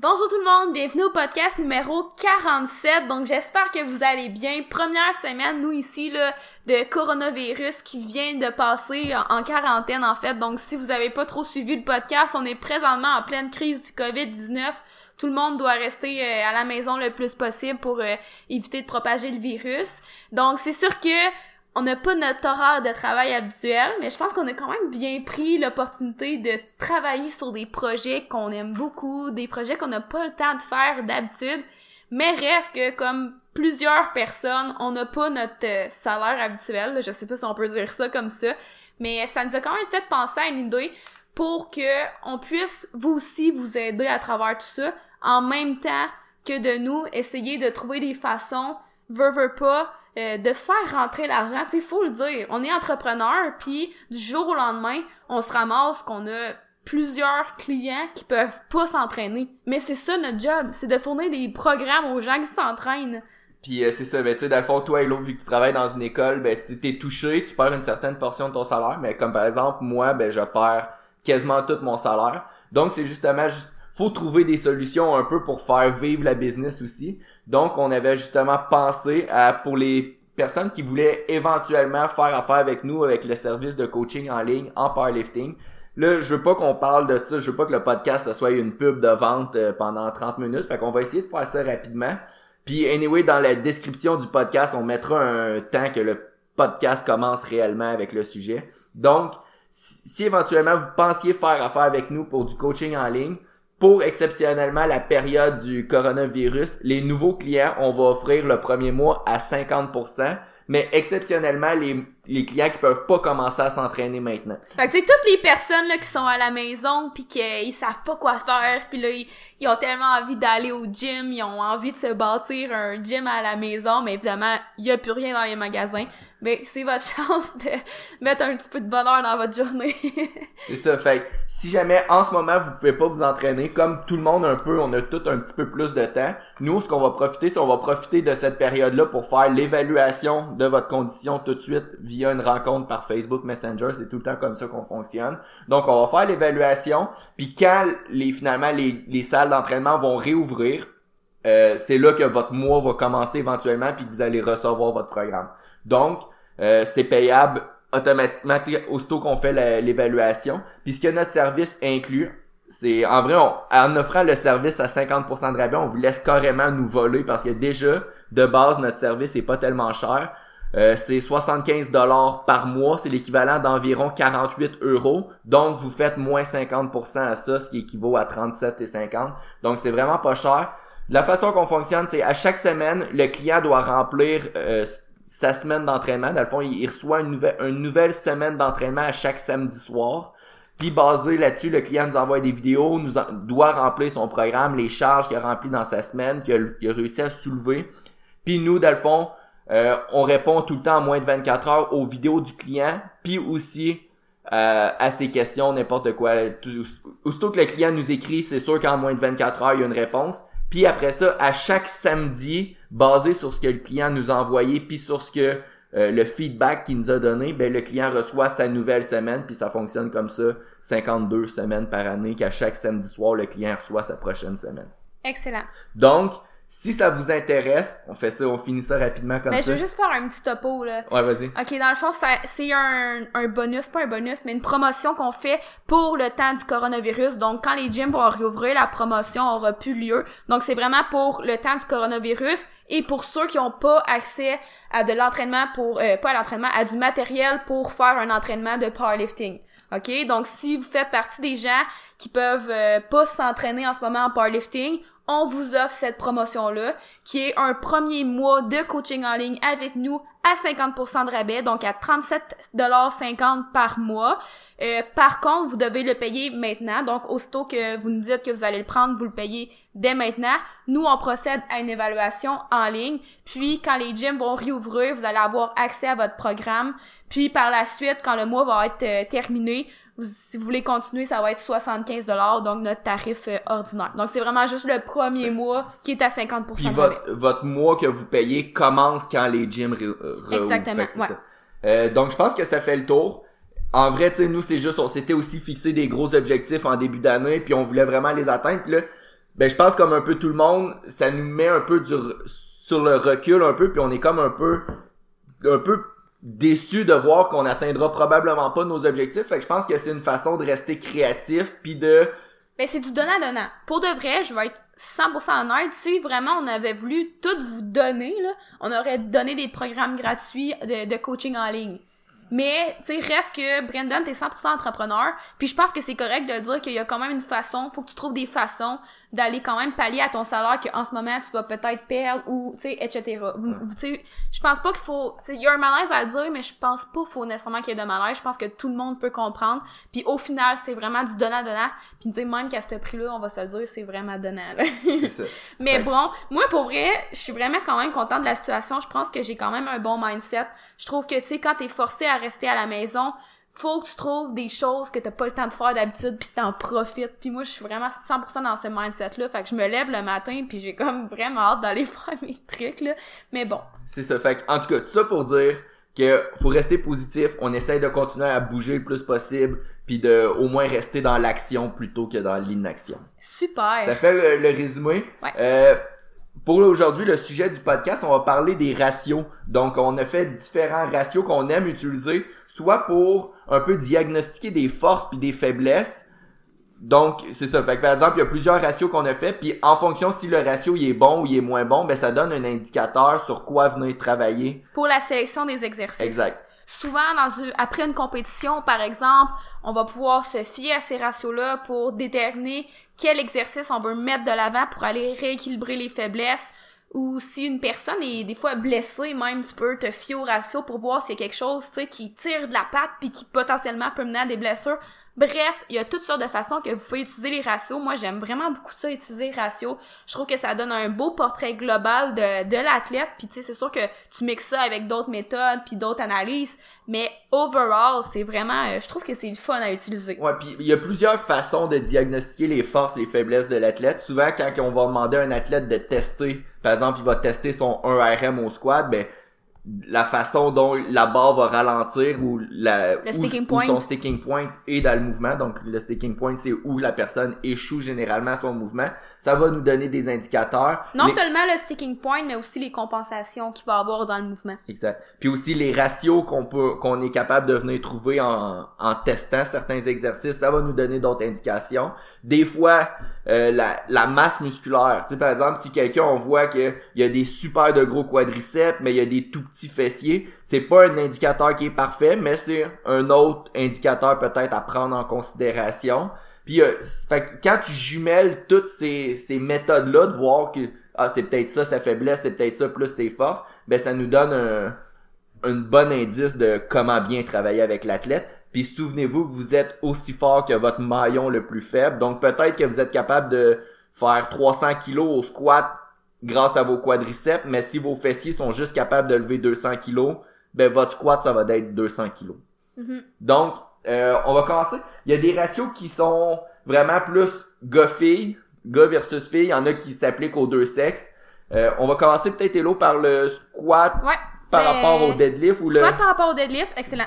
Bonjour tout le monde, bienvenue au podcast numéro 47. Donc j'espère que vous allez bien. Première semaine, nous ici, de coronavirus qui vient de passer en, quarantaine en fait. Donc si vous avez pas trop suivi le podcast, on est présentement en pleine crise du COVID-19. Tout le monde doit rester euh, à la maison le plus possible pour euh, éviter de propager le virus. Donc c'est sûr que on n'a pas notre horaire de travail habituel, mais je pense qu'on a quand même bien pris l'opportunité de travailler sur des projets qu'on aime beaucoup, des projets qu'on n'a pas le temps de faire d'habitude, mais reste que comme plusieurs personnes, on n'a pas notre euh, salaire habituel, je sais pas si on peut dire ça comme ça, mais ça nous a quand même fait penser à une idée pour que on puisse vous aussi vous aider à travers tout ça, en même temps que de nous essayer de trouver des façons, veut, veut pas, euh, de faire rentrer l'argent. Tu sais, faut le dire, on est entrepreneur, puis du jour au lendemain, on se ramasse qu'on a plusieurs clients qui peuvent pas s'entraîner. Mais c'est ça notre job, c'est de fournir des programmes aux gens qui s'entraînent. Puis euh, c'est ça, ben tu sais, dans le fond, toi et l'autre, vu que tu travailles dans une école, ben t'es touché, tu perds une certaine portion de ton salaire, mais comme par exemple, moi, ben je perds quasiment tout mon salaire. Donc c'est justement faut trouver des solutions un peu pour faire vivre la business aussi. Donc, on avait justement pensé à, pour les personnes qui voulaient éventuellement faire affaire avec nous, avec le service de coaching en ligne en powerlifting. Là, je veux pas qu'on parle de ça, je veux pas que le podcast soit une pub de vente euh, pendant 30 minutes, fait qu'on va essayer de faire ça rapidement. Puis anyway, dans la description du podcast, on mettra un temps que le podcast commence réellement avec le sujet. Donc, si éventuellement vous pensiez faire affaire avec nous pour du coaching en ligne, pour exceptionnellement la période du coronavirus, les nouveaux clients, on va offrir le premier mois à 50%, mais exceptionnellement les les clients qui peuvent pas commencer à s'entraîner maintenant. Fait que tu sais toutes les personnes là qui sont à la maison puis qu'ils savent pas quoi faire puis là ils, ont tellement envie d'aller au gym, ils ont envie de se bâtir un gym à la maison mais évidemment, il y a plus rien dans les magasins. Mais c'est votre chance de mettre un petit peu de bonheur dans votre journée. c'est ça, fait si jamais en ce moment vous pouvez pas vous entraîner comme tout le monde un peu, on a tout un petit peu plus de temps. Nous ce qu'on va profiter, c'est on va profiter de cette période-là pour faire l'évaluation de votre condition tout de suite via une rencontre par Facebook Messenger, c'est tout le temps comme ça qu'on fonctionne. Donc on va faire l'évaluation, puis quand les finalement les, les salles d'entraînement vont réouvrir, euh, c'est là que votre mois va commencer éventuellement puis que vous allez recevoir votre programme. Donc euh, c'est payable automatiquement aussitôt qu'on fait l'évaluation. Puis ce que notre service inclut, c'est en vrai en offrant le service à 50% de rabais, on vous laisse carrément nous voler parce que déjà de base notre service est pas tellement cher. Euh, c'est 75 dollars par mois, c'est l'équivalent d'environ 48 euros. Donc vous faites moins 50% à ça, ce qui équivaut à 37,50. Donc c'est vraiment pas cher. La façon qu'on fonctionne, c'est à chaque semaine, le client doit remplir euh, sa semaine d'entraînement. Dans le fond, il, reçoit une nouvelle, une nouvelle semaine d'entraînement à chaque samedi soir. Puis basé là-dessus, le client nous envoie des vidéos, nous doit remplir son programme, les charges qu'il a remplies dans sa semaine, qu'il a, a, réussi à soulever. Puis nous, dans le fond, euh, on répond tout le temps en moins de 24 heures aux vidéos du client, puis aussi euh, à ses questions, n'importe quoi. Aussitôt que le client nous écrit, c'est sûr qu'en moins de 24 heures, il y a une réponse. Puis après ça, à chaque samedi, basé sur ce que le client nous a envoyé, puis sur ce que euh, le feedback qu'il nous a donné, ben le client reçoit sa nouvelle semaine, puis ça fonctionne comme ça, 52 semaines par année, qu'à chaque samedi soir, le client reçoit sa prochaine semaine. Excellent. Donc, si ça vous intéresse, on fait ça, on finit ça rapidement comme mais ça. je veux juste faire un petit topo, là. Ouais, vas-y. Ok, dans le fond, c'est un, un bonus, pas un bonus, mais une promotion qu'on fait pour le temps du coronavirus. Donc, quand les gyms vont réouvrir, la promotion aura plus lieu. Donc, c'est vraiment pour le temps du coronavirus et pour ceux qui ont pas accès à de l'entraînement pour, euh, pas à l'entraînement, à du matériel pour faire un entraînement de powerlifting. OK? Donc, si vous faites partie des gens qui peuvent euh, pas s'entraîner en ce moment en powerlifting, on vous offre cette promotion-là, qui est un premier mois de coaching en ligne avec nous à 50% de rabais, donc à 37,50$ par mois. Euh, par contre, vous devez le payer maintenant, donc aussitôt que vous nous dites que vous allez le prendre, vous le payez dès maintenant. Nous, on procède à une évaluation en ligne, puis quand les gyms vont réouvrir, vous allez avoir accès à votre programme, puis par la suite, quand le mois va être euh, terminé, si vous voulez continuer, ça va être 75 donc notre tarif euh, ordinaire. Donc c'est vraiment juste le premier mois qui est à 50% Puis votre, votre mois que vous payez commence quand les gyms re, Exactement, euh, donc je pense que ça fait le tour. en vrai, tu sais, nous, c'est juste, on s'était aussi fixé des gros objectifs en début d'année, puis on voulait vraiment les atteindre. Puis là, ben, je pense comme un peu tout le monde, ça nous met un peu du, sur le recul un peu, puis on est comme un peu, un peu déçu de voir qu'on atteindra probablement pas nos objectifs. Fait que je pense que c'est une façon de rester créatif, puis de... Ben, c'est du donnant-donnant. Pour de vrai, je vais être 100% honnête, si vraiment on avait voulu tout vous donner, là, on aurait donné des programmes gratuits de, de coaching en ligne. Mais, tu sais, reste que Brendan, t'es 100% entrepreneur. Puis je pense que c'est correct de dire qu'il y a quand même une façon, faut que tu trouves des façons d'aller quand même pallier à ton salaire qu'en ce moment tu vas peut-être perdre ou, tu sais, etc. Tu sais, je pense pas qu'il faut, tu sais, il y a un malaise à le dire, mais je pense pas qu'il faut nécessairement qu'il y ait de malaise. Je pense que tout le monde peut comprendre. Puis au final, c'est vraiment du donnant-donnant. Puis tu sais, même qu'à ce prix-là, on va se le dire, c'est vraiment donnant, C'est ça. mais bon, moi, pour vrai, je suis vraiment quand même contente de la situation. Je pense que j'ai quand même un bon mindset. Je trouve que, tu sais, quand t'es forcé à rester à la maison, faut que tu trouves des choses que t'as pas le temps de faire d'habitude puis t'en profites. Puis moi, je suis vraiment 100% dans ce mindset-là. Fait que je me lève le matin puis j'ai comme vraiment hâte d'aller faire mes trucs, là. Mais bon. C'est ça. Fait que, en tout cas, tout ça pour dire que faut rester positif. On essaye de continuer à bouger le plus possible puis de au moins rester dans l'action plutôt que dans l'inaction. Super. Ça fait le, le résumé. Ouais. Euh, pour aujourd'hui, le sujet du podcast, on va parler des ratios. Donc, on a fait différents ratios qu'on aime utiliser, soit pour un peu diagnostiquer des forces puis des faiblesses. Donc, c'est ça. Fait que, par exemple, il y a plusieurs ratios qu'on a fait, puis en fonction si le ratio il est bon ou il est moins bon, ben ça donne un indicateur sur quoi venir travailler. Pour la sélection des exercices. Exact. Souvent après une compétition par exemple on va pouvoir se fier à ces ratios là pour déterminer quel exercice on veut mettre de l'avant pour aller rééquilibrer les faiblesses. Ou si une personne est des fois blessée même tu peux te fier au ratio pour voir s'il y a quelque chose qui tire de la patte puis qui potentiellement peut mener à des blessures Bref, il y a toutes sortes de façons que vous pouvez utiliser les ratios. Moi, j'aime vraiment beaucoup ça, utiliser les ratios. Je trouve que ça donne un beau portrait global de, l'athlète. Puis, tu sais, c'est sûr que tu mixes ça avec d'autres méthodes puis d'autres analyses. Mais overall, c'est vraiment... euh, je trouve que c'est le fun à utiliser. Ouais, puis il y a plusieurs façons de diagnostiquer les forces, les faiblesses de l'athlète. Souvent, quand on va demander à un athlète de tester, par exemple, il va tester son 1RM au squat, ben la façon dont la barre va ralentir ou la Le où- sticking où point. son sticking point est dans le mouvement. Donc le sticking point, c'est où la personne échoue généralement son mouvement. Ça va nous donner des indicateurs. Non Les- seulement le sticking point, mais aussi les compensations qu'il va avoir dans le mouvement. Exact. Puis aussi les ratios qu'on peut qu'on est capable de venir trouver en, en testant certains exercices, ça va nous donner d'autres indications. Des fois euh, la, la masse musculaire, tu sais par exemple si quelqu'un on voit que il y a des super de gros quadriceps mais il y a des tout petits fessiers, c'est pas un indicateur qui est parfait, mais c'est un autre indicateur peut-être à prendre en considération. Puis euh, fait que quand tu jumelles toutes ces ces méthodes là de voir que ah c'est peut-être ça sa faiblesse, c'est peut-être ça plus ses forces, ben ça nous donne un un bon indice de comment bien travailler avec l'athlète. Puis souvenez-vous que vous êtes aussi fort que votre maillon le plus faible. Donc peut-être que vous êtes capable de faire 300 kilos au squat grâce à vos quadriceps, mais si vos fessiers sont juste capables de lever 200 kilos, ben votre squat ça va être 200 kilos. Mhm. Donc euh, on va commencer. Il y a des ratios qui sont vraiment plus gars-filles, gars versus filles. Il y en a qui s'appliquent aux deux sexes. Euh, on va commencer peut-être Hello par le squat Ouais. par Ben, rapport au deadlift ou le Squat par rapport au deadlift, excellent.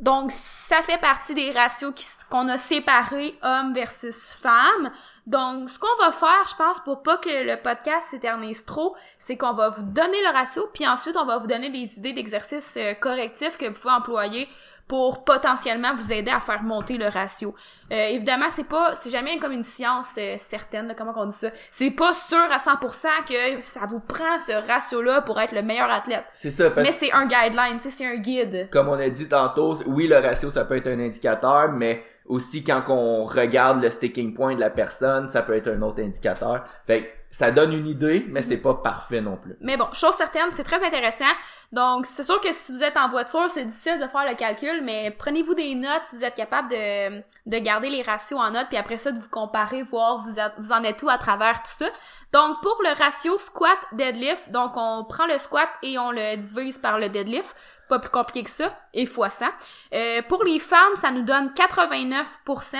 Donc, ça fait partie des ratios qu'on a séparés hommes versus femmes. Donc, ce qu'on va faire, je pense, pour pas que le podcast s'éternise trop, c'est qu'on va vous donner le ratio, puis ensuite, on va vous donner des idées d'exercices euh, correctifs que vous pouvez employer pour potentiellement vous aider à faire monter le ratio. Euh, évidemment, c'est pas, c'est jamais comme une science euh, certaine, là, comment on dit ça. C'est pas sûr à 100% que ça vous prend ce ratio-là pour être le meilleur athlète. C'est ça, parce Mais c'est un guideline, c'est un guide. comme on a dit tantôt, oui, le ratio, ça peut être un indicateur, mais aussi quand on regarde le sticking point de la personne, ça peut être un autre indicateur. Fait que ça donne une idée, mais c'est pas parfait non plus. Mais bon, chose certaine, c'est très intéressant. Donc, c'est sûr que si vous êtes en voiture, c'est difficile de faire le calcul, mais prenez-vous des notes si vous êtes capable de, de garder les ratios en note, puis après ça, de vous comparer, voir vous, vous en êtes où à travers tout ça. Donc, pour le ratio squat-deadlift, donc on prend le squat et on le divise par le deadlift. Pas plus compliqué que ça, et fois 100. Euh, pour les femmes, ça nous donne 89%.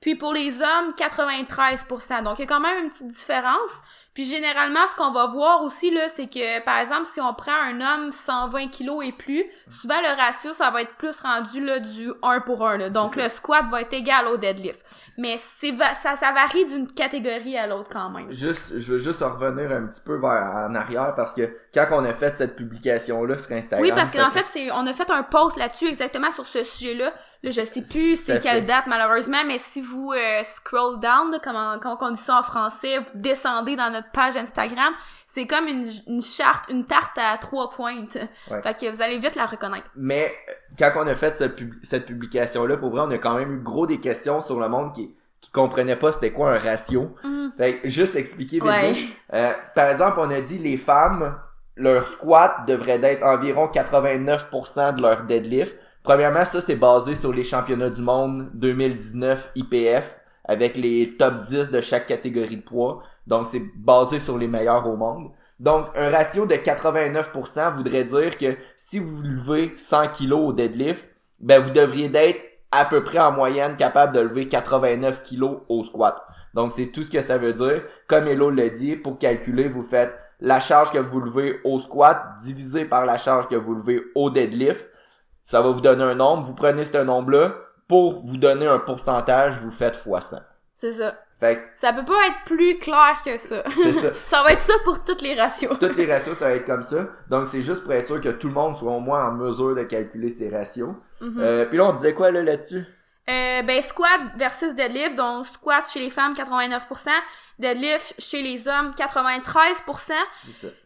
Puis pour les hommes, 93%. Donc il y a quand même une petite différence. Puis généralement, ce qu'on va voir aussi, là, c'est que, par exemple, si on prend un homme 120 kilos et plus, souvent le ratio, ça va être plus rendu là, du 1 pour 1. Là. Donc le squat va être égal au deadlift. Mais c'est ça, ça varie d'une catégorie à l'autre quand même. Juste, je veux juste revenir un petit peu vers en arrière parce que quand on a fait cette publication-là sur Instagram. Oui, parce qu'en fait, c'est, on a fait un post là-dessus exactement sur ce sujet-là. Là, je sais plus c'est quelle date malheureusement, mais si vous euh, scroll down, comme, comment on dit ça en français, vous descendez dans notre page Instagram, c'est comme une, une, charte, une tarte à trois pointes. Fait que vous allez vite la reconnaître. Mais quand on a fait cette, cette publication-là, pour vrai, on a quand même eu gros des questions sur le monde qui qui comprenait pas c'était quoi un ratio. Mm. Fait juste expliquer vite. Euh, par exemple, on a dit les femmes, leur squat devrait être environ 89% de leur deadlift. Premièrement, ça c'est basé sur les championnats du monde 2019 IPF avec les top 10 de chaque catégorie de poids. Donc c'est basé sur les meilleurs au monde. Donc un ratio de 89% voudrait dire que si vous levez 100 kg au deadlift, ben vous devriez être à peu près en moyenne capable de lever 89 kg au squat. Donc c'est tout ce que ça veut dire. Comme Elo l'a dit, pour calculer, vous faites la charge que vous levez au squat divisé par la charge que vous levez au deadlift. Ça va vous donner un nombre. Vous prenez ce nombre-là. Pour vous donner un pourcentage, vous faites x 100. C'est ça. Ça peut pas être plus clair que ça. C'est ça. ça va être ça pour toutes les ratios. toutes les ratios, ça va être comme ça. Donc, c'est juste pour être sûr que tout le monde soit au moins en mesure de calculer ces ratios. Mm-hmm. euh, puis là, on disait quoi là là-dessus? Euh, ben squat versus deadlift, donc squat chez les femmes 89%, deadlift chez les hommes 93%.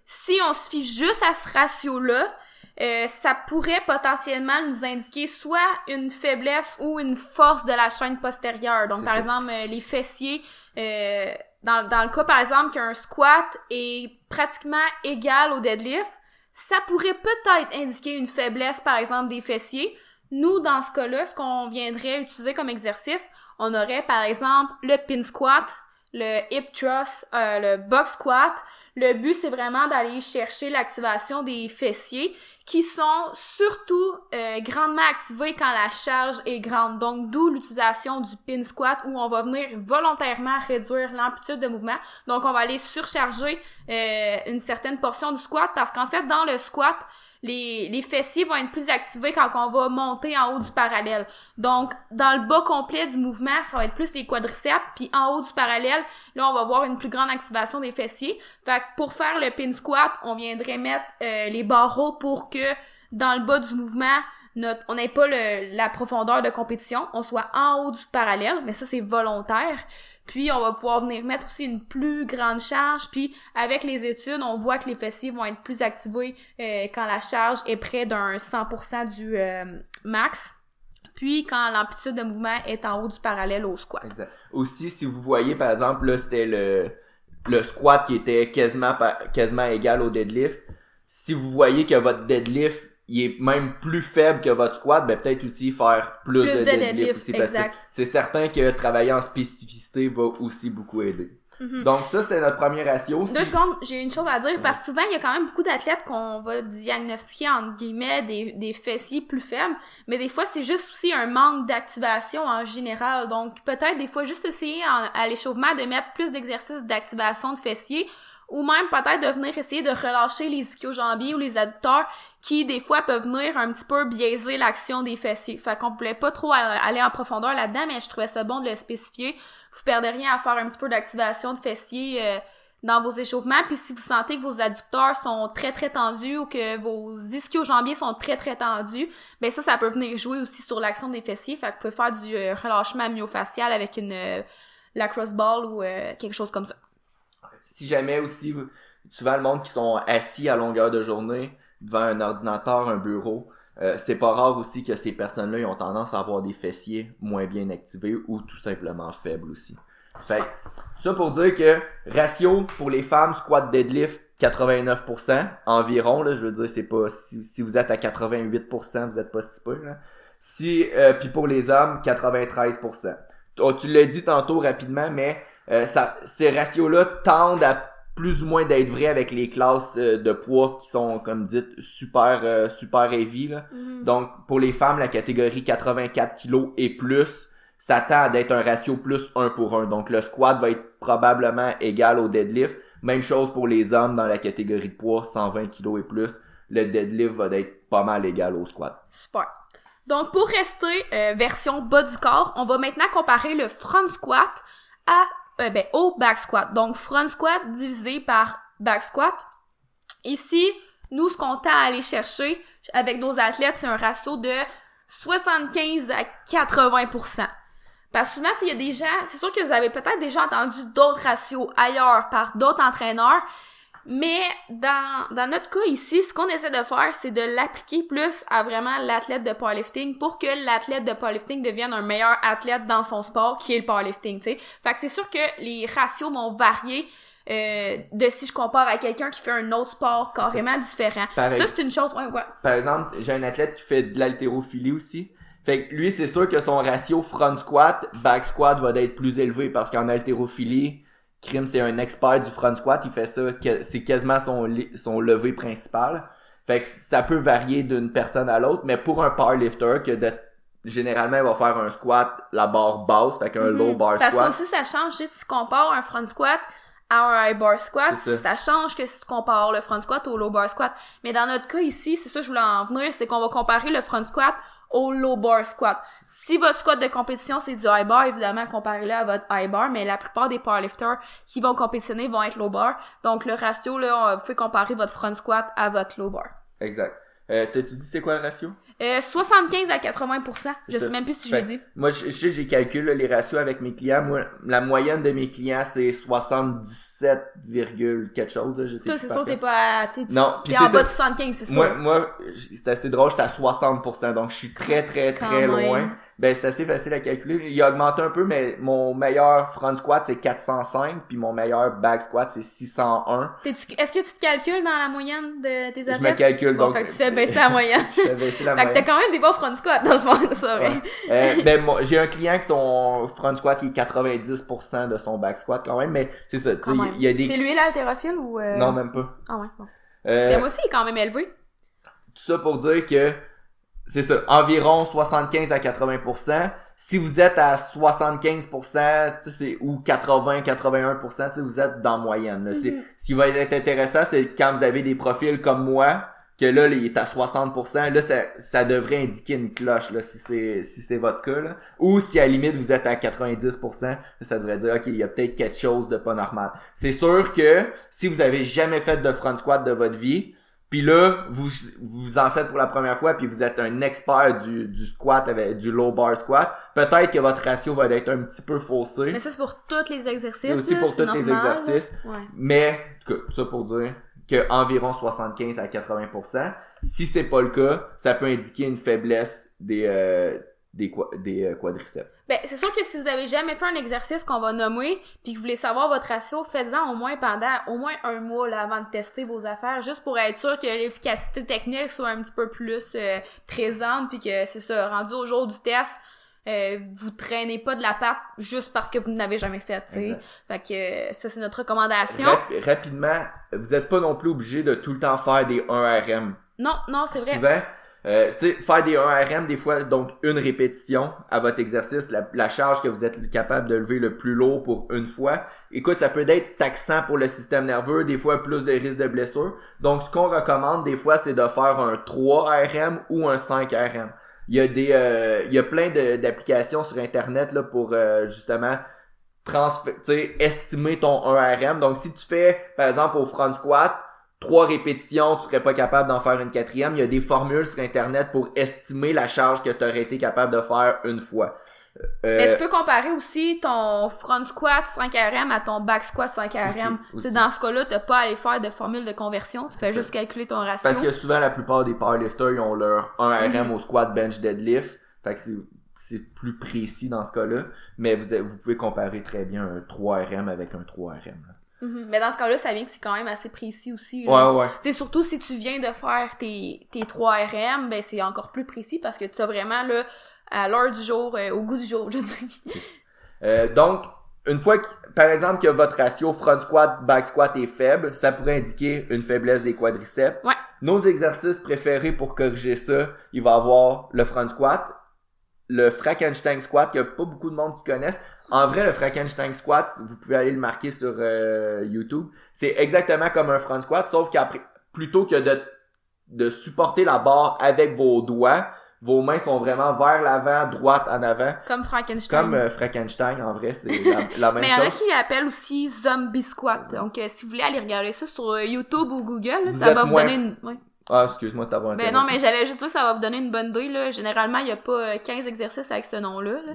Si on se fie juste à ce ratio-là, euh, ça pourrait potentiellement nous indiquer soit une faiblesse ou une force de la chaîne postérieure. Donc, par exemple, euh, les fessiers, euh, dans, dans le cas, par exemple, qu'un squat est pratiquement égal au deadlift, ça pourrait peut-être indiquer une faiblesse, par exemple, des fessiers. Nous, dans ce cas-là, ce qu'on viendrait utiliser comme exercice, on aurait, par exemple, le pin squat, le hip thrust, le box squat, le but, c'est vraiment d'aller chercher l'activation des fessiers qui sont surtout euh, grandement activés quand la charge est grande. Donc, d'où l'utilisation du pin squat où on va venir volontairement réduire l'amplitude de mouvement. Donc, on va aller surcharger euh, une certaine portion du squat parce qu'en fait, dans le squat, les, les fessiers vont être plus activés quand on va monter en haut du parallèle. Donc, dans le bas complet du mouvement, ça va être plus les quadriceps, puis en haut du parallèle, là, on va voir une plus grande activation des fessiers. Fait que pour faire le pin squat, on viendrait mettre euh, les barreaux pour que dans le bas du mouvement, on n'ait pas la profondeur de compétition, on soit en haut du parallèle, mais ça c'est volontaire. Puis on va pouvoir venir mettre aussi une plus grande charge. Puis avec les études, on voit que les fessiers vont être plus activés euh, quand la charge est près d'un 100% du euh, max. Puis quand l'amplitude de mouvement est en haut du parallèle au squat. Exact. Aussi, si vous voyez par exemple là, c'était le le squat qui était quasiment quasiment égal au deadlift. Si vous voyez que votre deadlift il est même plus faible que votre squat, ben peut-être aussi faire plus, de, deadlift, aussi parce que c'est certain que travailler en spécificité va aussi beaucoup aider. Mhm. Donc ça c'était notre premier ratio. Deux secondes, j'ai une chose à dire parce que souvent il y a quand même beaucoup d'athlètes qu'on va diagnostiquer entre guillemets des, des fessiers plus faibles, mais des fois c'est juste aussi un manque d'activation en général. Donc peut-être des fois juste essayer à l'échauffement de mettre plus d'exercices d'activation de fessiers ou même peut-être de venir essayer de relâcher les ischio-jambiers ou les adducteurs qui des fois peuvent venir un petit peu biaiser l'action des fessiers. Fait qu'on voulait pas trop aller en profondeur là-dedans, mais je trouvais ça bon de le spécifier. Vous perdez rien à faire un petit peu d'activation de fessiers euh, dans vos échauffements, puis si vous sentez que vos adducteurs sont très très tendus ou que vos ischio-jambiers sont très très tendus, ben ça, ça peut venir jouer aussi sur l'action des fessiers. Fait que vous pouvez faire du euh, relâchement myofacial avec une euh, la crossball ou quelque chose comme ça si jamais aussi, souvent le monde qui sont assis à longueur de journée devant un ordinateur, un bureau, euh, c'est pas rare aussi que ces personnes-là ont tendance à avoir des fessiers moins bien activés ou tout simplement faibles aussi. Fait ça pour dire que ratio pour les femmes squat deadlift 89% environ là, je veux dire c'est pas si, vous êtes à 88%, vous êtes pas si peu là. Si euh, puis pour les hommes 93%. tu l'as dit tantôt rapidement mais euh, ça, ces ratios-là tendent à plus ou moins d'être vrais avec les classes euh, de poids qui sont comme dites super euh, super heavy là. Mhm. Donc pour les femmes la catégorie 84 kg et plus ça tend à d'être un ratio plus 1 pour 1. Donc le squat va être probablement égal au deadlift, Même chose pour les hommes dans la catégorie de poids, 120 kg et plus. Le deadlift va être pas mal égal au squat. Super. Donc, pour rester euh, version bas du corps, on va maintenant comparer le front squat à, euh, ben, au back squat. Donc, front squat divisé par back squat. Ici, nous, ce qu'on tend à aller chercher avec nos athlètes, c'est un ratio de 75 à 80% Parce que souvent, il y a des gens, c'est sûr que vous avez peut-être déjà entendu d'autres ratios ailleurs par d'autres entraîneurs, mais dans, dans notre cas ici, ce qu'on essaie de faire, c'est de l'appliquer plus à vraiment l'athlète de powerlifting pour que l'athlète de powerlifting devienne un meilleur athlète dans son sport, qui est le powerlifting, tu sais. Fait que c'est sûr que les ratios vont varier euh, de si je compare à quelqu'un qui fait un autre sport carrément différent. ça, c'est une chose, ouais, ouais. Par exemple, j'ai un athlète qui fait de l'haltérophilie aussi. Fait que lui, c'est sûr que son ratio front squat, back squat va être plus élevé parce qu'en haltérophilie, Krim, c'est un expert du front squat, il fait ça, c'est quasiment son, son levé principal. Fait que ça peut varier d'une personne à l'autre, mais pour un powerlifter, que de, généralement, il va faire un squat, la barre basse, fait qu'un low mhm. bar squat. Parce que aussi, ça change, si tu compares un front squat à un high bar squat, ça. change que si tu compares le front squat au low bar squat. Mais dans notre cas ici, c'est ça que je voulais en venir, c'est qu'on va comparer le front squat au low bar squat. Si votre squat de compétition c'est du high bar, évidemment comparez-le à votre high bar, mais la plupart des powerlifters qui vont compétitionner vont être low bar. Donc le ratio là, vous pouvez comparer votre front squat à votre low bar. Exact. Euh, T'as-tu dit c'est quoi le ratio? Euh, 75 à 80% Je sais même plus si je l'ai dit. Moi, je sais, j'ai calculé les ratios avec mes clients. Moi, la moyenne de mes clients, c'est 77, quelque chose. Là, je sais Toi, c'est sûr, t'es pas, t'es, non, t'es en bas de 75, c'est ça. Moi, moi, c'est assez drôle, j'étais à 60%, donc je suis très, très, très loin ben c'est assez facile à calculer. Il a augmenté un peu, mais mon meilleur front squat c'est 405, puis mon meilleur back squat c'est 601. Est-ce que tu te calcules dans la moyenne de tes athlètes? Je me calcule, donc... fait que tu fais baisser la moyenne. je fais baisser la moyenne. Fait que t'as quand même des bons front squats, dans le fond, ça, ouais. euh, ben, moi, j'ai un client qui son front squat, il est 90% de son back squat quand même, mais c'est ça, tu sais, il y a des... C'est lui l'haltérophile ou... Euh... Non, même pas. Ah ouais, bon. Euh... Mais moi aussi, il est quand même élevé. Tout ça pour dire que c'est ça, environ 75 à 80%. Si vous êtes à 75% c'est, ou 80-81%, vous êtes dans moyenne. Là. Mm-hmm. Ce qui va être intéressant, c'est quand vous avez des profils comme moi, que là, il est à 60%, là, ça, ça devrait indiquer une cloche, là, si c'est, si c'est votre cas, là. Ou si à la limite, vous êtes à 90%, ça devrait dire, OK, il y a peut-être quelque chose de pas normal. C'est sûr que si vous avez jamais fait de front squat de votre vie, puis là, vous, vous en faites pour la première fois, puis vous êtes un expert du, du squat, avec du low bar squat. Peut-être que votre ratio va être un petit peu faussé. Mais ça, c'est pour tous les exercices. C'est aussi pour tous les exercices. Mais, tout ça pour dire que environ 75 à 80%. Si c'est pas le cas, ça peut indiquer une faiblesse des, euh, des, des euh, quadriceps. Ben, c'est sûr que si vous avez jamais fait un exercice qu'on va nommer, puis que vous voulez savoir votre ratio, faites-en au moins pendant au moins un mois là, avant de tester vos affaires, juste pour être sûr que l'efficacité technique soit un petit peu plus euh, présente, puis que c'est ça, rendu au jour du test, euh, vous traînez pas de la patte juste parce que vous n'avez jamais fait, tu sais. Fait que ça, c'est notre recommandation. rapidement, vous êtes pas non plus obligé de tout le temps faire des 1RM. Non, non, c'est vrai. Euh, tu sais, faire des 1RM, des fois, donc une répétition à votre exercice, la, charge que vous êtes capable de lever le plus lourd pour une fois. Écoute, ça peut être taxant pour le système nerveux, des fois plus de risque de blessure. Donc, ce qu'on recommande des fois, c'est de faire un 3 RM ou un 5 RM. Il y a des, euh, il y a plein d'applications sur Internet là pour euh, justement estimer ton 1 RM. Donc, si tu fais, par exemple, au front squat, trois répétitions, tu serais pas capable d'en faire une quatrième. Il y a des formules sur Internet pour estimer la charge que tu aurais été capable de faire une fois. Euh, Mais tu peux comparer aussi ton front squat 5RM à ton back squat 5RM. Aussi, Dans ce cas-là, t'as pas à aller faire de formule de conversion, tu fais juste calculer ton ratio. Parce que souvent, la plupart des powerlifters, ils ont leur 1RM mhm. au squat, bench, deadlift. Fait que c'est plus précis dans ce cas-là. Mais vous, vous pouvez comparer très bien un 3RM avec un 3RM. Mhm. Mais dans ce cas-là, ça vient que c'est quand même assez précis aussi. Ouais, ouais. Surtout si tu viens de faire tes, tes 3 RM, ben c'est encore plus précis parce que tu as vraiment là, à l'heure du jour, euh, au goût du jour, je euh, donc, une fois que, par exemple, que votre ratio front squat, back squat est faible, ça pourrait indiquer une faiblesse des quadriceps. Ouais. Nos exercices préférés pour corriger ça, il va avoir le front squat, le Frankenstein squat, qu'il y a pas beaucoup de monde qui connaissent. En vrai, le Frankenstein squat, vous pouvez aller le marquer sur euh, YouTube. C'est exactement comme un front squat, sauf qu'après, plutôt que de, de supporter la barre avec vos doigts, vos mains sont vraiment vers l'avant, droite en avant. Comme Frankenstein. Comme euh, Frankenstein, en vrai, c'est la, la même Mais il y en a chose. qui l'appellent aussi zombie squat. Donc, euh, si vous voulez aller regarder ça sur euh, YouTube ou Google, là, ça va vous donner une... ouais. Ah, excuse-moi de t'avoir Ben non, mais j'allais juste dire que ça va vous donner une bonne idée, là. Généralement, il y a pas euh, 15 exercices avec ce nom-là, là.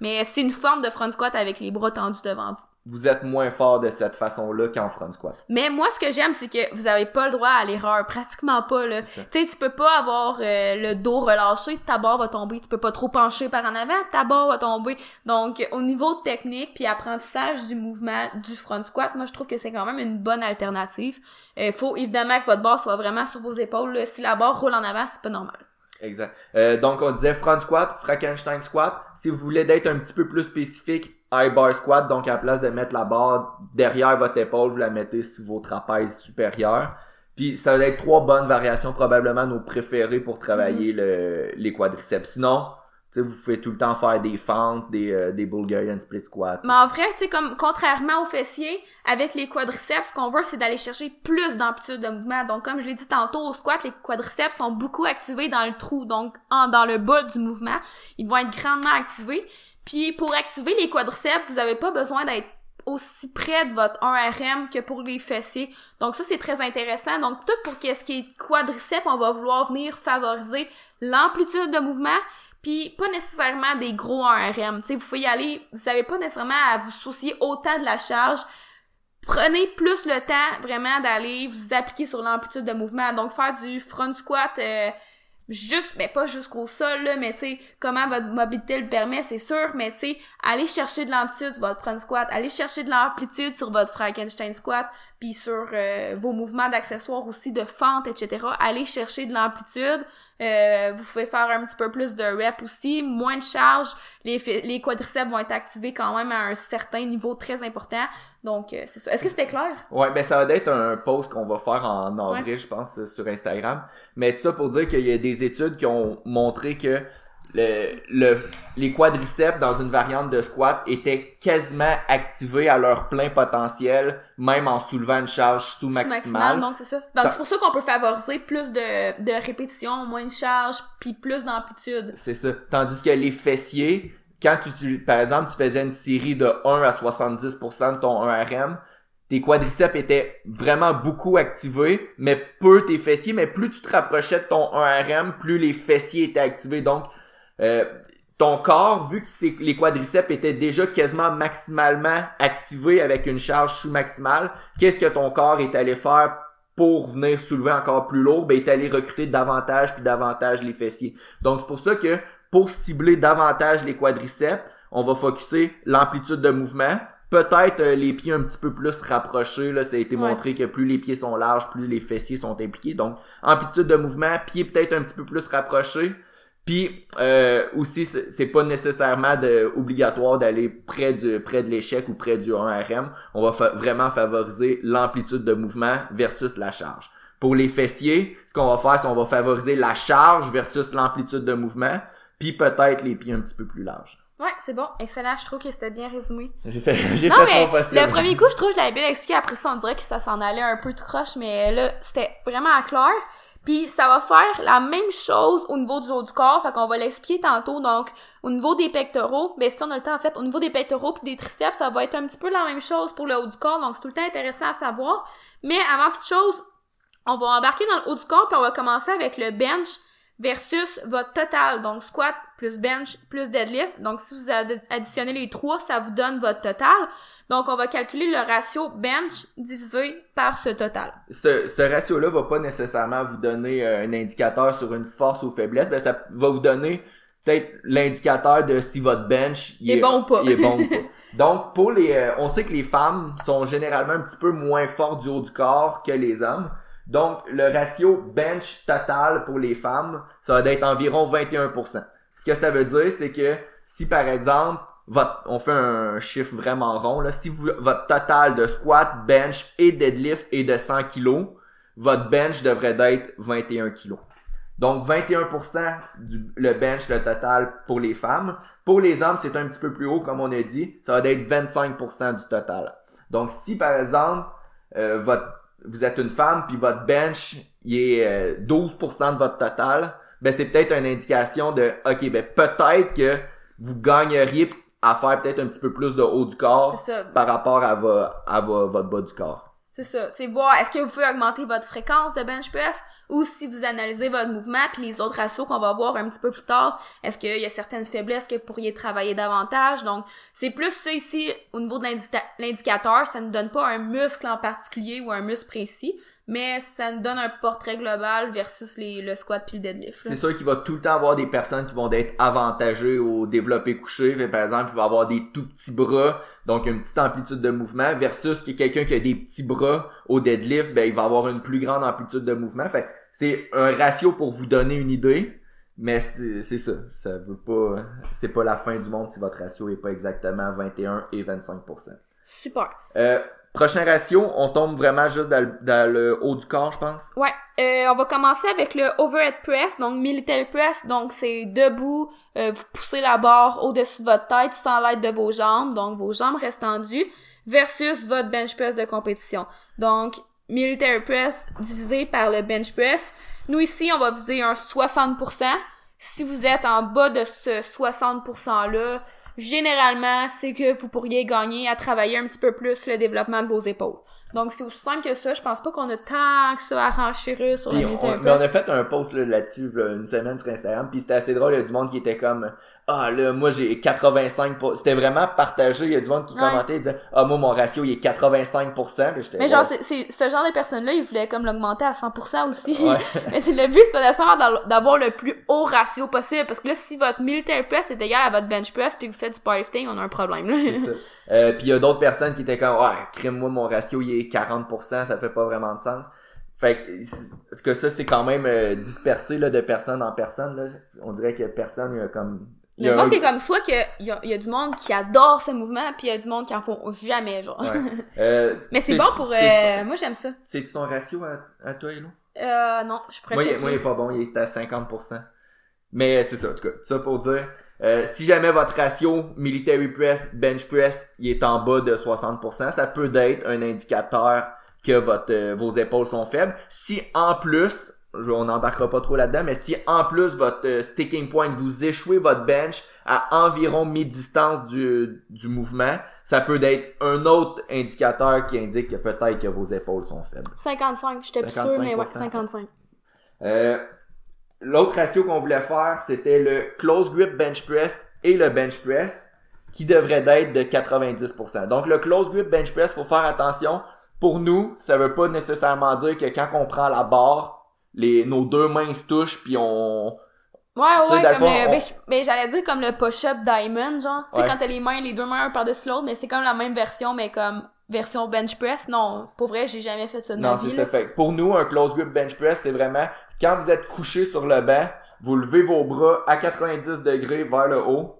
Mais c'est une forme de front squat avec les bras tendus devant vous. Vous êtes moins fort de cette façon-là qu'en front squat. Mais moi, ce que j'aime, c'est que vous avez pas le droit à l'erreur. Pratiquement pas, là. Tu sais, tu peux pas avoir euh, le dos relâché, ta barre va tomber. Tu peux pas trop pencher par en avant, ta barre va tomber. Donc, au niveau technique puis apprentissage du mouvement du front squat, moi, je trouve que c'est quand même une bonne alternative. Il faut évidemment que votre barre soit vraiment sur vos épaules. là. Si la barre roule en avant, c'est pas normal. Exact. Euh, donc on disait front squat, Frankenstein squat. Si vous voulez d'être un petit peu plus spécifique, high bar squat. Donc à la place de mettre la barre derrière votre épaule, vous la mettez sur vos trapèzes supérieurs. Puis ça va être trois bonnes variations, probablement nos préférées pour travailler le, les quadriceps. Sinon, tu sais, vous pouvez tout le temps faire des fentes, des, euh, des Bulgarian split squats. Mais en vrai, tu sais, comme contrairement aux fessiers, avec les quadriceps, ce qu'on veut, c'est d'aller chercher plus d'amplitude de mouvement. Donc, comme je l'ai dit tantôt, au squat, les quadriceps sont beaucoup activés dans le trou, donc en, dans le bas du mouvement. Ils vont être grandement activés. Puis, pour activer les quadriceps, vous avez pas besoin d'être aussi près de votre 1RM que pour les fessiers. Donc ça, c'est très intéressant. Donc tout pour qu'est-ce qui est quadriceps, on va vouloir venir favoriser l'amplitude de mouvement, puis pas nécessairement des gros 1RM. Tu sais, vous pouvez y aller, vous n'avez pas nécessairement à vous soucier autant de la charge. Prenez plus le temps vraiment d'aller vous appliquer sur l'amplitude de mouvement. Donc faire du front squat euh, juste, ben pas jusqu'au sol, là, mais tu sais, comment votre mobilité le permet, c'est sûr, mais tu sais, allez chercher de l'amplitude sur votre front squat, allez chercher de l'amplitude sur votre Frankenstein squat, puis sur euh, vos mouvements d'accessoires aussi, de fente, etc. Allez chercher de l'amplitude. Euh, vous pouvez faire un petit peu plus de rep aussi, moins de charge. Les, les quadriceps vont être activés quand même à un certain niveau très important. Donc, euh, c'est ça. Est-ce que c'était clair? Ouais, ben ça va être un post qu'on va faire en avril, je pense, sur Instagram. Mais tout ça pour dire qu'il y a des études qui ont montré que le, le, les quadriceps dans une variante de squat étaient quasiment activés à leur plein potentiel, même en soulevant une charge sous-maximale. Maximal, donc c'est ça. Donc, c'est pour ça qu'on peut favoriser plus de, de répétitions, moins de charge, puis plus d'amplitude. C'est ça. Tandis que les fessiers, quand tu, tu- par exemple, tu faisais une série de 1 à 70% de ton 1RM, tes quadriceps étaient vraiment beaucoup activés, mais peu tes fessiers, mais plus tu te rapprochais de ton 1RM, plus les fessiers étaient activés. Donc, euh, ton corps, vu que les quadriceps étaient déjà quasiment maximalement activés avec une charge sous-maximale, qu'est-ce que ton corps est allé faire pour venir soulever encore plus lourd? Ben, il est allé recruter davantage puis davantage les fessiers. Donc, c'est pour ça que pour cibler davantage les quadriceps, on va focuser l'amplitude de mouvement. Peut-être euh, les pieds un petit peu plus rapprochés. Là, ça a été Ouais. montré que plus les pieds sont larges, plus les fessiers sont impliqués. Donc, amplitude de mouvement, pieds peut-être un petit peu plus rapprochés. Puis euh, aussi, c'est pas nécessairement de, obligatoire d'aller près du près de l'échec ou près du 1RM. On va fa- vraiment favoriser l'amplitude de mouvement versus la charge. Pour les fessiers, ce qu'on va faire, c'est qu'on va favoriser la charge versus l'amplitude de mouvement, puis peut-être les pieds un petit peu plus larges. Ouais, c'est bon. Excellent. Je trouve que c'était bien résumé. J'ai fait, j'ai Non, fait mais mon possible. le premier coup, je trouve que je l'avais bien expliqué. Après ça, on dirait que ça s'en allait un peu croche, mais là, c'était vraiment à clair. Puis ça va faire la même chose au niveau du haut du corps, fait qu'on va l'expliquer tantôt. Donc, au niveau des pectoraux, ben si on a le temps en fait, au niveau des pectoraux puis des triceps, ça va être un petit peu la même chose pour le haut du corps, donc c'est tout le temps intéressant à savoir. Mais avant toute chose, on va embarquer dans le haut du corps puis on va commencer avec le bench versus votre total. Donc, squat plus bench plus deadlift. Donc, si vous ad- additionnez les trois, ça vous donne votre total. Donc, on va calculer le ratio bench divisé par ce total. ce, ce ratio-là va pas nécessairement vous donner euh, un indicateur sur une force ou faiblesse, ben ça va vous donner peut-être l'indicateur de si votre bench Il est bon ou pas. il est bon ou pas. Donc pour les euh, on sait que les femmes sont généralement un petit peu moins fortes du haut du corps que les hommes. Donc le ratio bench total pour les femmes, ça va être environ 21%. Ce que ça veut dire c'est que si par exemple votre, on fait un chiffre vraiment rond là, si votre total de squat, bench et deadlift est de 100 kg, votre bench devrait d'être 21 kg. Donc 21% du le bench le total pour les femmes. Pour les hommes, c'est un petit peu plus haut comme on a dit, ça va être 25% du total. Donc si par exemple euh, votre vous êtes une femme puis votre bench il est euh, 12% de votre total, ben c'est peut-être une indication de OK, ben peut-être que vous gagneriez à faire peut-être un petit peu plus de haut du corps par rapport à, vo- à vo- votre bas du corps. C'est ça. C'est voir, est-ce que vous pouvez augmenter votre fréquence de bench press? Ou si vous analysez votre mouvement puis les autres ratios qu'on va voir un petit peu plus tard, est-ce qu'il y a certaines faiblesses que vous pourriez travailler davantage? Donc, c'est plus ça ici au niveau de l'indicateur. Ça ne donne pas un muscle en particulier ou un muscle précis, mais ça nous donne un portrait global versus les, le squat puis le deadlift. C'est sûr qu'il va tout le temps avoir des personnes qui vont être avantagées au développé couché. Par exemple, il va avoir des tout petits bras, donc une petite amplitude de mouvement, versus que quelqu'un qui a des petits bras au deadlift, ben il va avoir une plus grande amplitude de mouvement. C'est un ratio pour vous donner une idée, mais c'est ça. Ça veut pas. C'est pas la fin du monde si votre ratio est pas exactement 21 et 25%. Super. Euh, prochain ratio, on tombe vraiment juste dans le, dans le haut du corps, je pense. Ouais, euh, on va commencer avec le overhead press, donc military press, donc c'est debout, euh, vous poussez la barre au-dessus de votre tête sans l'aide de vos jambes, donc vos jambes restent tendues, versus votre bench press de compétition. Donc, military press divisé par le bench press. Nous ici, on va viser un 60%. Si vous êtes en bas de ce 60%-là, généralement, c'est que vous pourriez gagner à travailler un petit peu plus le développement de vos épaules. Donc, c'est aussi simple que ça. Je pense pas qu'on a tant que ça à renchérir sur la on, mais on a fait un post là, là-dessus là, une semaine sur Instagram, puis c'était assez drôle, il y a du monde qui était comme ah là moi j'ai 85 c'était vraiment partagé, il y a du monde qui Ouais. commentait, il disait ah moi mon ratio il est 85 puis j'étais Mais genre, ouais. c'est, c'est, ce genre de personnes-là, ils voulaient comme l'augmenter à 100% aussi. Ouais. Mais c'est le but, c'est nécessairement d'avoir le plus haut ratio possible. Parce que là, si votre military press est égal à votre bench press puis que vous faites du powerlifting, on a un problème, là. c'est ça. Euh, puis il y a d'autres personnes qui étaient comme ouais, crime moi mon ratio il est 40 ça fait pas vraiment de sens. Fait que, que ça c'est quand même euh, dispersé là de personne en personne là. On dirait que personne il y a comme Mais je pense a comme soit qu'il y a, il y a du monde qui adore ce mouvement puis il y a du monde qui en font jamais, genre. Ouais. Euh, Mais c'est bon pour... Euh, moi, j'aime ça. C'est-tu ton ratio à, à toi, Hello? Euh, non, je pourrais Moi, moi, il est pas bon, il est à 50%. Mais c'est ça, en tout cas. Ça pour dire, euh, si jamais votre ratio military press, bench press, il est en bas de 60%, ça peut être un indicateur que votre, vos épaules sont faibles. Si en plus, je- on n'embarquera pas trop là-dedans, mais si en plus votre euh, sticking point, vous échouez votre bench à environ mi-distance du, du mouvement, ça peut être un autre indicateur qui indique que peut-être que vos épaules sont faibles. 55, j'étais plus sûre, mais ouais, 55. Euh, L'autre ratio qu'on voulait faire, c'était le close grip bench press et le bench press, qui devrait être de 90%. Donc le close grip bench press, faut faire attention. Pour nous, ça veut pas nécessairement dire que quand on prend la barre, les, nos deux mains se touchent puis on... Ouais, ouais, comme le, on- ben, ben, j'allais dire comme le push-up diamond, genre. Tu sais, Ouais. quand t'as les mains, les deux mains un par-dessus l'autre, mais c'est comme la même version, mais comme version bench press. Non, pour vrai, j'ai jamais fait ça de ma Non, c'est ça. Fait pour nous, un close grip bench press, c'est vraiment quand vous êtes couché sur le banc, vous levez vos bras à 90 degrés vers le haut,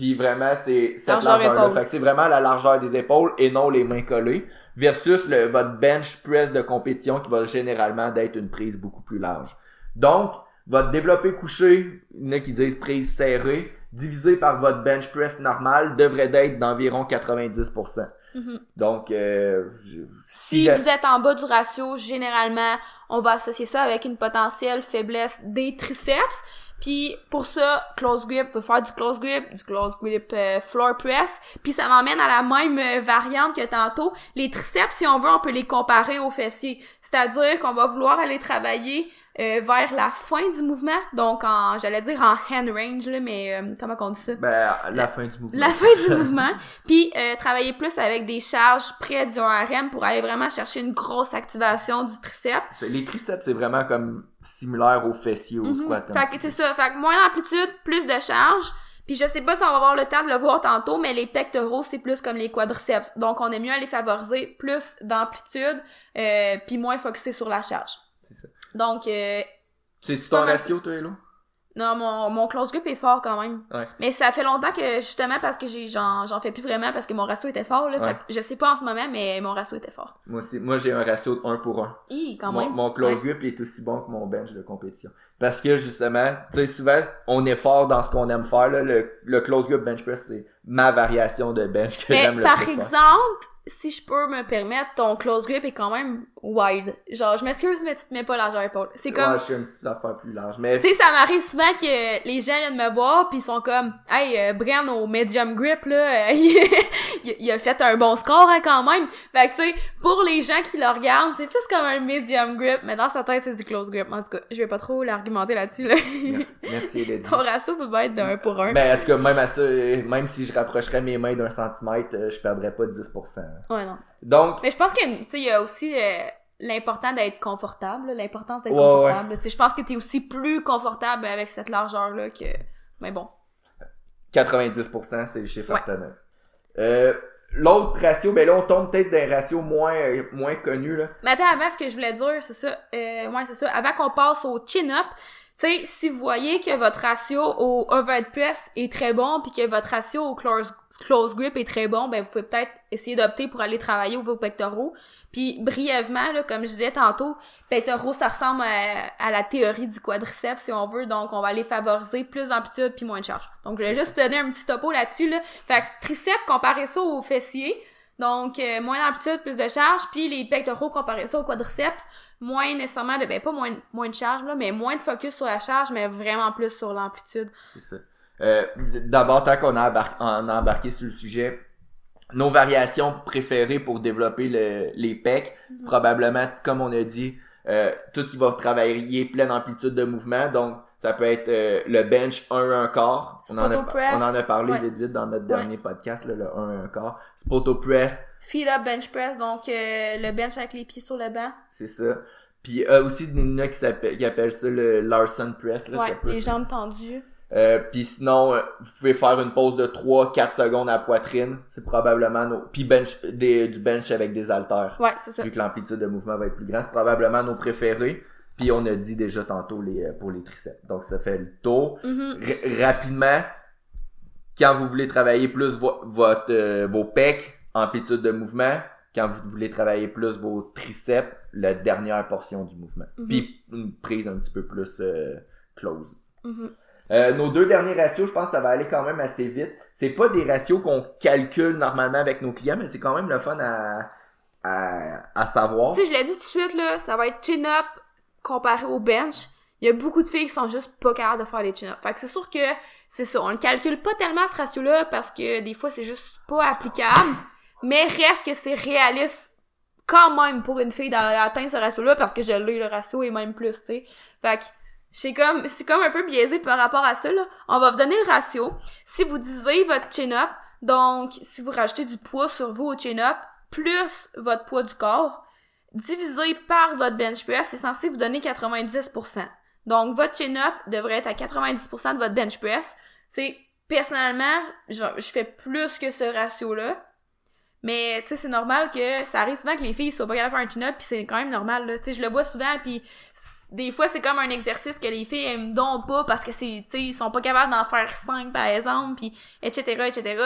puis vraiment c'est cette Largeur largeur-là. Fait que c'est vraiment la largeur des épaules et non les mains collées, versus le, votre bench press de compétition qui va généralement d'être une prise beaucoup plus large. Donc, votre développé couché, il y en a qui disent prise serrée, divisé par votre bench press normal, devrait être d'environ 90%. Mhm. Donc, euh, je- Si j'a- vous êtes en bas du ratio, généralement, on va associer ça avec une potentielle faiblesse des triceps. Puis pour ça, close grip, pouvez faire du close grip, du close grip euh, floor press. Puis ça m'emmène à la même euh, variante que tantôt. Les triceps, si on veut, on peut les comparer aux fessiers. C'est-à-dire qu'on va vouloir aller travailler euh, vers la fin du mouvement. Donc en, j'allais dire en hand range, là, mais euh, comment on dit ça? Ben, la fin du mouvement. la fin du mouvement, puis euh, travailler plus avec des charges près du RM pour aller vraiment chercher une grosse activation du triceps. Les triceps, c'est vraiment comme similaire aux fessiers, au squat. comme Fait que c'est ça, fait que moins d'amplitude, plus de charge. Puis je sais pas si on va avoir le temps de le voir tantôt, mais les pectoraux, c'est plus comme les quadriceps. Donc on est mieux à les favoriser plus d'amplitude, euh, puis moins focusé sur la charge. Donc, euh, C'est pas ton ratio, toi, Hello? Non, mon, mon close grip est fort quand même. Ouais. Mais ça fait longtemps que, justement, parce que j'ai, j'en, j'en fais plus vraiment parce que mon ratio était fort, là. Ouais. Fait que je sais pas en ce moment, mais mon ratio était fort. Moi aussi, moi j'ai un ratio de 1 pour 1. Hi, quand Mon, même. mon close Ouais. grip est aussi bon que mon bench de compétition. Parce que justement, tu sais, souvent, on est fort dans ce qu'on aime faire. Là. Le, le close grip bench press, c'est ma variation de bench que j'aime le par plus. faire. exemple, si je peux me permettre, ton close grip est quand même wide. Genre, je m'excuse, mais tu te mets pas largeur épaule. C'est comme, Ouais, je suis un petit affaire plus large. Mais Tu sais, ça m'arrive souvent que les gens viennent me voir pis ils sont comme Hey, euh, Brian au medium grip là, euh, il, il a fait un bon score hein, quand même. Fait que tu sais, pour les gens qui le regardent, c'est plus comme un medium grip, mais dans sa tête c'est du close grip. En tout cas, je vais pas trop là-dessus là. merci, merci. Ton ratio peut pas être d'un pour un. Mais en tout cas, même à ça, même si je rapprocherais mes mains d'un centimètre, euh, je perdrais pas 10%. Ouais non. Donc, Mais je pense que tu sais, il y a aussi euh, l'important d'être confortable, l'importance d'être Ouais, confortable. Tu je pense que t'es aussi plus confortable avec cette largeur là que. Mais bon. 90% c'est le chiffre Ouais. Euh, L'autre ratio, ben là, on tombe peut-être d'un ratio moins, moins connu, là. Mais attends, avant, ce que je voulais dire, c'est ça. Euh, ouais, c'est ça. Avant qu'on passe au chin-up, sais, si vous voyez que votre ratio au overhead press est très bon, puis que votre ratio au close, close grip est très bon, ben vous pouvez peut-être essayer d'opter pour aller travailler vos pectoraux. Puis brièvement, là, comme je disais tantôt, pectoraux, ça ressemble à, la théorie du quadriceps, si on veut. Donc, on va aller favoriser plus d'amplitude puis moins de charge. Donc, je vais juste te donner un petit topo là-dessus. Là. Fait que triceps, comparer ça au fessier. Donc, euh, moins d'amplitude, plus de charge. Puis les pectoraux, comparer ça au quadriceps, moins nécessairement de... Ben, pas moins, moins de charge, là, mais moins de focus sur la charge, mais vraiment plus sur l'amplitude. C'est ça. Euh, D'abord, tant qu'on a, embar- a embarqué sur le sujet, nos variations préférées pour développer le- les pecs, c'est probablement, comme on a dit, euh, tout ce qui va travailler pleine amplitude de mouvement. Donc, ça peut être euh, le bench 1 1 quart. On en, a, press. on en a parlé Ouais. vite vite dans notre Ouais. dernier podcast, là, le 1 1 quart. Spoto press, up bench press, donc euh, le bench avec les pieds sur le banc. c'est ça. Puis euh, aussi, il y en a qui, s'appelle- qui appellent ça le Larson press. Là, ça ouais, peut les jambes tendues. Euh, puis sinon, euh, vous pouvez faire une pause de 3-4 secondes à la poitrine. C'est probablement nos... Puis bench, des, du bench avec des haltères. Ouais, c'est ça. Vu que l'amplitude de mouvement va être plus grande. C'est probablement nos préférés. Puis on a dit déjà tantôt les euh, pour les triceps. Donc ça fait le tour. Mhm. R- rapidement, quand vous voulez travailler plus vo- votre, euh, vos pecs, amplitude de mouvement, quand vous voulez travailler plus vos triceps, la dernière portion du mouvement. Mhm. Puis une prise un petit peu plus euh, close. Mhm. Euh, nos deux derniers ratios, je pense que ça va aller quand même assez vite. C'est pas des ratios qu'on calcule normalement avec nos clients, mais c'est quand même le fun à, à, à savoir. Tu sais, je l'ai dit tout de suite, là, ça va être chin-up comparé au bench. Il y a beaucoup de filles qui sont juste pas capables de faire les chin-up. Fait que c'est sûr que c'est ça. On le calcule pas tellement ce ratio-là parce que des fois c'est juste pas applicable. Mais reste que c'est réaliste quand même pour une fille d'atteindre ce ratio-là parce que je l'ai le ratio et même plus, tu sais. Fait que c'est comme, c'est comme un peu biaisé par rapport à ça, là. On va vous donner le ratio. Si vous divisez votre chin-up, donc si vous rajoutez du poids sur vous au chin-up, plus votre poids du corps, divisé par votre bench press, c'est censé vous donner 90%. Donc, votre chin-up devrait être à 90% de votre bench press. C'est personnellement, je, fais plus que ce ratio-là. Mais, tu sais, c'est normal que ça arrive souvent que les filles soient pas capables de faire un chin-up, puis c'est quand même normal, là. Tu sais, je le vois souvent, puis des fois, c'est comme un exercice que les filles aiment donc pas parce que c'est, tu sais, ils sont pas capables d'en faire 5, par exemple, puis etc., etc.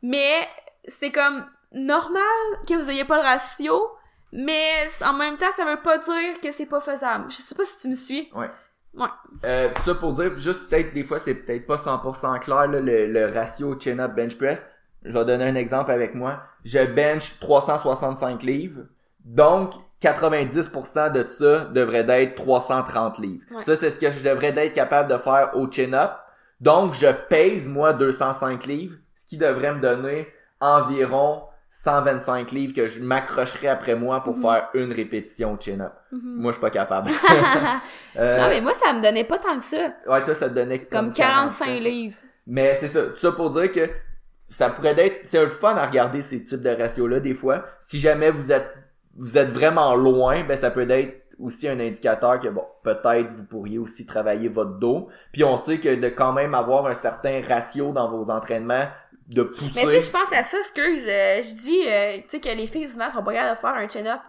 Mais, c'est comme normal que vous ayez pas le ratio, mais en même temps, ça veut pas dire que c'est pas faisable. Je sais pas si tu me suis. Ouais. Ouais. Euh, ça pour dire, juste peut-être des fois c'est peut-être pas 100% clair là, le, le ratio chin-up bench press. Je vais donner un exemple avec moi. Je bench 365 livres, donc 90% de ça devrait être 330 livres. Ouais. Ça c'est ce que je devrais être capable de faire au chin-up. Donc je pèse moi 205 livres, ce qui devrait me donner environ 125 livres que je m'accrocherai après moi pour Mhm. faire une répétition chin-up. Mhm. Moi je suis pas capable. Euh, Non, mais moi, ça me donnait pas tant que ça. Ouais, toi, ça te donnait Comme 45 livres. Mais c'est ça. Tout ça pour dire que ça pourrait être, c'est un fun à regarder ces types de ratios-là, des fois. Si jamais vous êtes, vous êtes vraiment loin, ben, ça peut être aussi un indicateur que, bon, peut-être vous pourriez aussi travailler votre dos. Puis on sait que de quand même avoir un certain ratio dans vos entraînements, de pousser. Mais tu sais, je pense à ça, excuse, euh, je dis, euh, tu sais, que les filles souvent sont pas capables de faire un chin-up.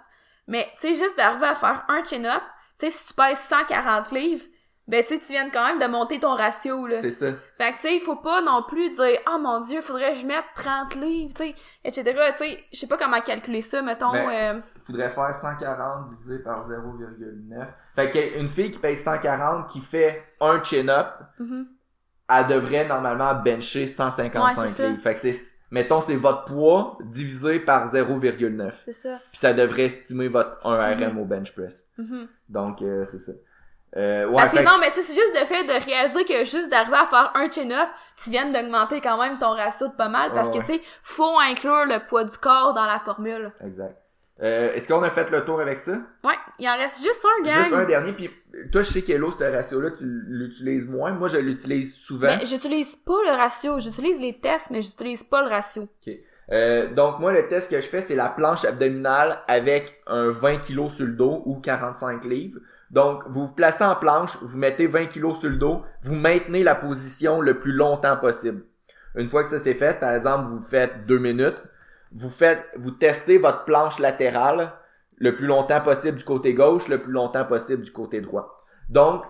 Mais, tu sais, juste d'arriver à faire un chin-up, tu sais, si tu pèses 140 livres, ben tu sais, tu viens quand même de monter ton ratio, là. C'est ça. Fait que tu sais, il faut pas non plus dire « Oh mon dieu, faudrait que je mette 30 livres, tu sais, etc. » Tu sais, je sais pas comment calculer ça, mettons... Ben, euh, faudrait faire 140 divisé par 0,9. Fait qu'une fille qui paye 140 qui fait un chin-up, mhm. Elle devrait normalement bencher 155 Ouais, livres. Fait que c'est, mettons, c'est votre poids divisé par 0,9. C'est ça. Puis ça devrait estimer votre 1 RM Mhm. au bench press. Mhm. Donc, euh, c'est ça. Euh, ouais, Parce que non, mais tu sais, c'est juste le fait de réaliser que juste d'arriver à faire un chin-up, tu viens d'augmenter quand même ton ratio de pas mal, parce Ouais, que tu sais, faut inclure le poids du corps dans la formule. Exact. Euh, est-ce qu'on a fait le tour avec ça? Ouais, il en reste juste un, gang. Juste un dernier, puis toi, je sais qu'Hello, ce ratio-là, tu l'utilises moins. Moi, je l'utilise souvent. Mais j'utilise pas le ratio, j'utilise les tests, mais j'utilise pas le ratio. Euh, donc moi le test que je fais c'est la planche abdominale avec un 20 kg sur le dos ou 45 livres. Donc vous vous placez en planche, vous mettez 20 kg sur le dos, vous maintenez la position le plus longtemps possible. Une fois que ça c'est fait, par exemple vous faites deux minutes, vous faites vous testez votre planche latérale le plus longtemps possible du côté gauche, le plus longtemps possible du côté droit. Donc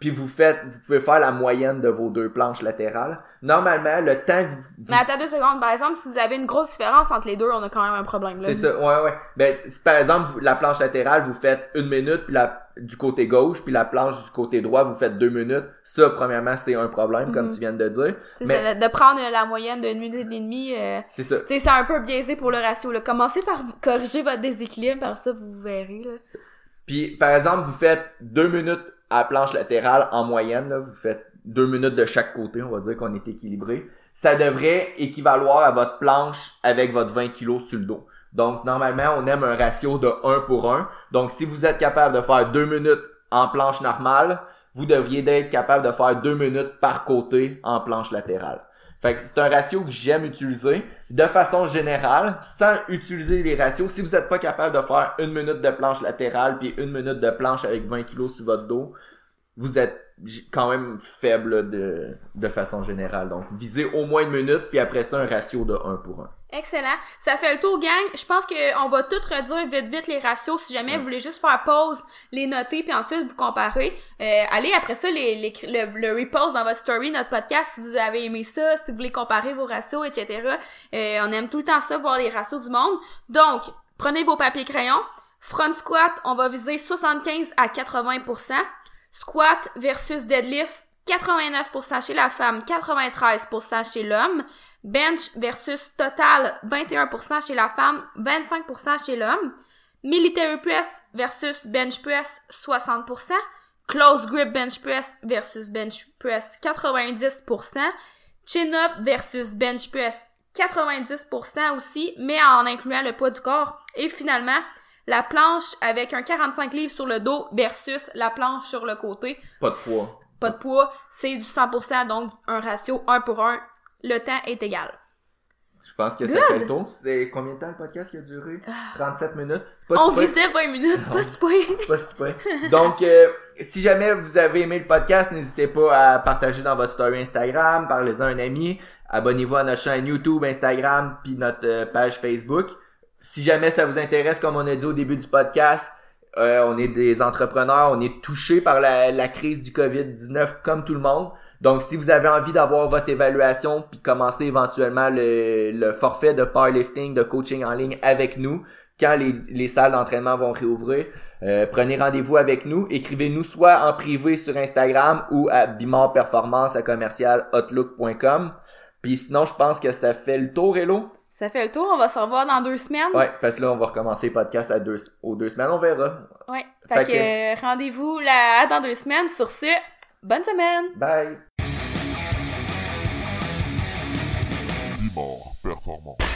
puis vous faites, vous pouvez faire la moyenne de vos deux planches latérales. Normalement, le temps que vous, Mais attends deux secondes, par exemple, si vous avez une grosse différence entre les deux, on a quand même un problème là. C'est ça, ouais, ouais. Ben, si par exemple, la planche latérale, vous faites une minute, puis la, du côté gauche, puis la planche du côté droit, vous faites deux minutes. Ça, premièrement, c'est un problème, comme Mhm. tu viens de dire. Mais- c'est de prendre la moyenne d'une minute et demie, euh, C'est ça. c'est un peu biaisé pour le ratio, là. Commencez par corriger votre déséquilibre, par ça, vous verrez, là. Puis, par exemple, vous faites deux minutes à la planche latérale en moyenne, vous faites deux minutes de chaque côté, on va dire qu'on est équilibré. Ça devrait équivaloir à votre planche avec votre 20 kg sur le dos. Donc, normalement, on aime un ratio de 1 pour 1. Donc, si vous êtes capable de faire deux minutes en planche normale, vous devriez être capable de faire deux minutes par côté en planche latérale. Fait que c'est un ratio que j'aime utiliser de façon générale, sans utiliser les ratios. Si vous n'êtes pas capable de faire une minute de planche latérale puis une minute de planche avec 20 kilos sur votre dos, vous êtes quand même faible de, de façon générale. Donc, visez au moins une minute puis après ça, un ratio de 1 pour 1. Excellent. Ça fait le tour, gang. Je pense que on va tout redire vite vite les ratios. Si jamais vous voulez juste faire pause, les noter, puis ensuite vous comparer. Euh, allez après ça les, les- le, le dans votre story, notre podcast, si vous avez aimé ça, si vous voulez comparer vos ratios, etc. Euh, on aime tout le temps ça, voir les ratios du monde. Donc, prenez vos papiers crayons. Front squat, on va viser 75 à 80%. Squat versus deadlift, 89% chez la femme, 93% chez l'homme. Bench versus total, 21% chez la femme, 25% chez l'homme. Military press versus bench press, 60%. Close grip bench press versus bench press, 90%. Chin up versus bench press, 90% aussi, mais en incluant le poids du corps. Et finalement, la planche avec un 45 livres sur le dos versus la planche sur le côté. Pas de poids. Pas de poids, c'est du 100%, donc un ratio 1 pour 1. Le temps est égal. Je pense que ça fait le tour. C'est combien de temps le podcast qui a duré? 37 minutes. Pas On si visait 20 minutes, c'est pas si pire. C'est pas si pire. Donc, euh, si jamais vous avez aimé le podcast, n'hésitez pas à partager dans votre story Instagram, parlez-en à un ami, abonnez-vous à notre chaîne YouTube, Instagram, puis notre euh, page Facebook. Si jamais ça vous intéresse, comme on a dit au début du podcast, euh, on est des entrepreneurs, on est touchés par la, la crise du COVID-19 comme tout le monde. Donc, si vous avez envie d'avoir votre évaluation puis commencer éventuellement le, le forfait de powerlifting, de coaching en ligne avec nous, quand les, les salles d'entraînement vont réouvrir, euh, prenez rendez-vous avec nous. Écrivez-nous soit en privé sur Instagram ou à bimorperformance à commercial outlook.com. Puis sinon, je pense que ça fait le tour, Hello. Ça fait le tour, on va se revoir dans deux semaines. Ouais, parce que là, on va recommencer le podcast à deux, aux deux semaines. On verra. Ouais. Fait Fait que, euh, rendez-vous là dans deux semaines. Sur ce, bonne semaine! Bye! Polymore Performance.